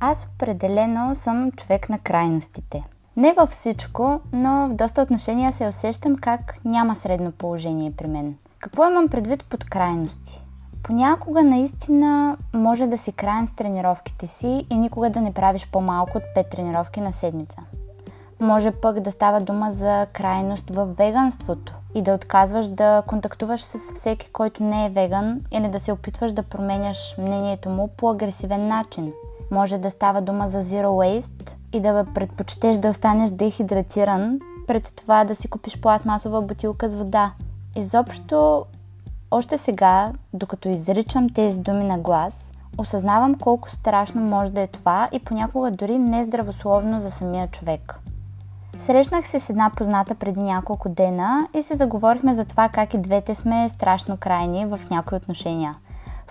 Аз определено съм човек на крайностите. Не във всичко, но в доста отношения се усещам как няма средно положение при мен. Какво имам предвид под крайности? Понякога наистина може да си крайен с тренировките си и никога да не правиш по-малко от 5 тренировки на седмица. Може пък да става дума за крайност в веганството и да отказваш да контактуваш с всеки, който не е веган или да се опитваш да променяш мнението му по агресивен начин. Може да става дума за zero waste и да предпочетеш да останеш дехидратиран пред това да си купиш пластмасова бутилка с вода. Изобщо, още сега, докато изричам тези думи на глас, осъзнавам колко страшно може да е това и понякога дори нездравословно за самия човек. Срещнах се с една позната преди няколко дена и се заговорихме за това как и двете сме страшно крайни в някои отношения.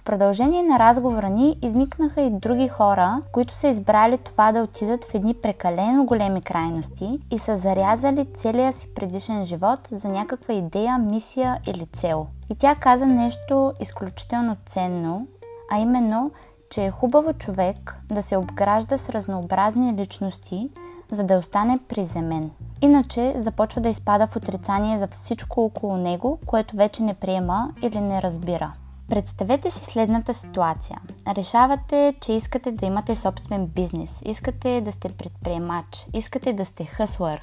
В продължение на разговора ни изникнаха и други хора, които са избрали това да отидат в едни прекалено големи крайности и са зарязали целия си предишен живот за някаква идея, мисия или цел. И тя каза нещо изключително ценно, а именно, че е хубаво човек да се обгражда с разнообразни личности, за да остане приземен. Иначе започва да изпада в отрицание за всичко около него, което вече не приема или не разбира. Представете си следната ситуация. Решавате, че искате да имате собствен бизнес, искате да сте предприемач, искате да сте хъслър.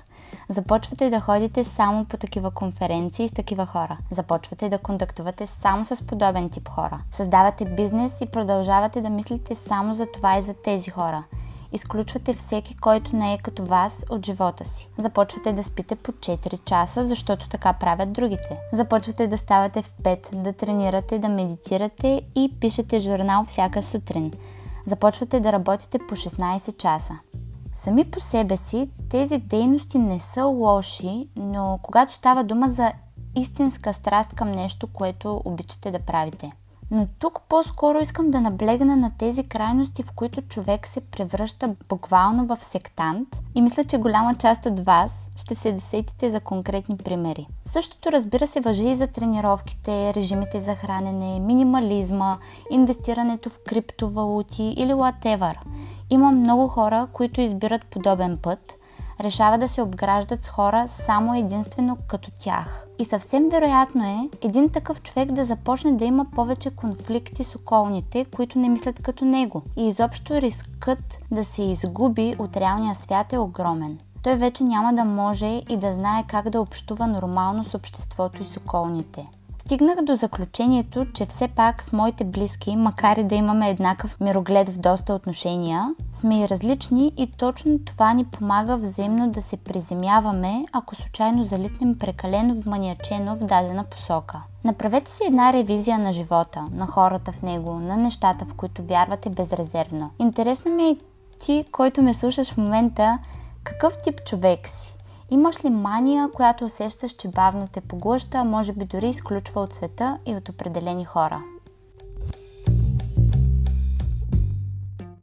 Започвате да ходите само по такива конференции с такива хора. Започвате да контактувате само с подобен тип хора. Създавате бизнес и продължавате да мислите само за това и за тези хора. Изключвате всеки, който не е като вас от живота си. Започвате да спите по 4 часа, защото така правят другите. Започвате да ставате в 5, да тренирате, да медитирате и пишете журнал всяка сутрин. Започвате да работите по 16 часа. Сами по себе си тези дейности не са лоши, но когато става дума за истинска страст към нещо, което обичате да правите – но тук по-скоро искам да наблегна на тези крайности, в които човек се превръща буквално в сектант и мисля, че голяма част от вас ще се досетите за конкретни примери. Същото разбира се въжи и за тренировките, режимите за хранене, минимализма, инвестирането в криптовалути или whatever. Има много хора, които избират подобен път – решава да се обграждат с хора само единствено като тях. И съвсем вероятно е един такъв човек да започне да има повече конфликти с околните, които не мислят като него. И изобщо рискът да се изгуби от реалния свят е огромен. Той вече няма да може и да знае как да общува нормално с обществото и с околните. Стигнах до заключението, че все пак с моите близки, макар и да имаме еднакъв мироглед в доста отношения, сме и различни и точно това ни помага взаимно да се приземяваме, ако случайно залитнем прекалено вманиачено в дадена посока. Направете си една ревизия на живота, на хората в него, на нещата, в които вярвате безрезервно. Интересно ми е ти, който ме слушаш в момента, какъв тип човек си? Имаш ли мания, която усещаш, че бавно те поглъща, може би дори изключва от света и от определени хора?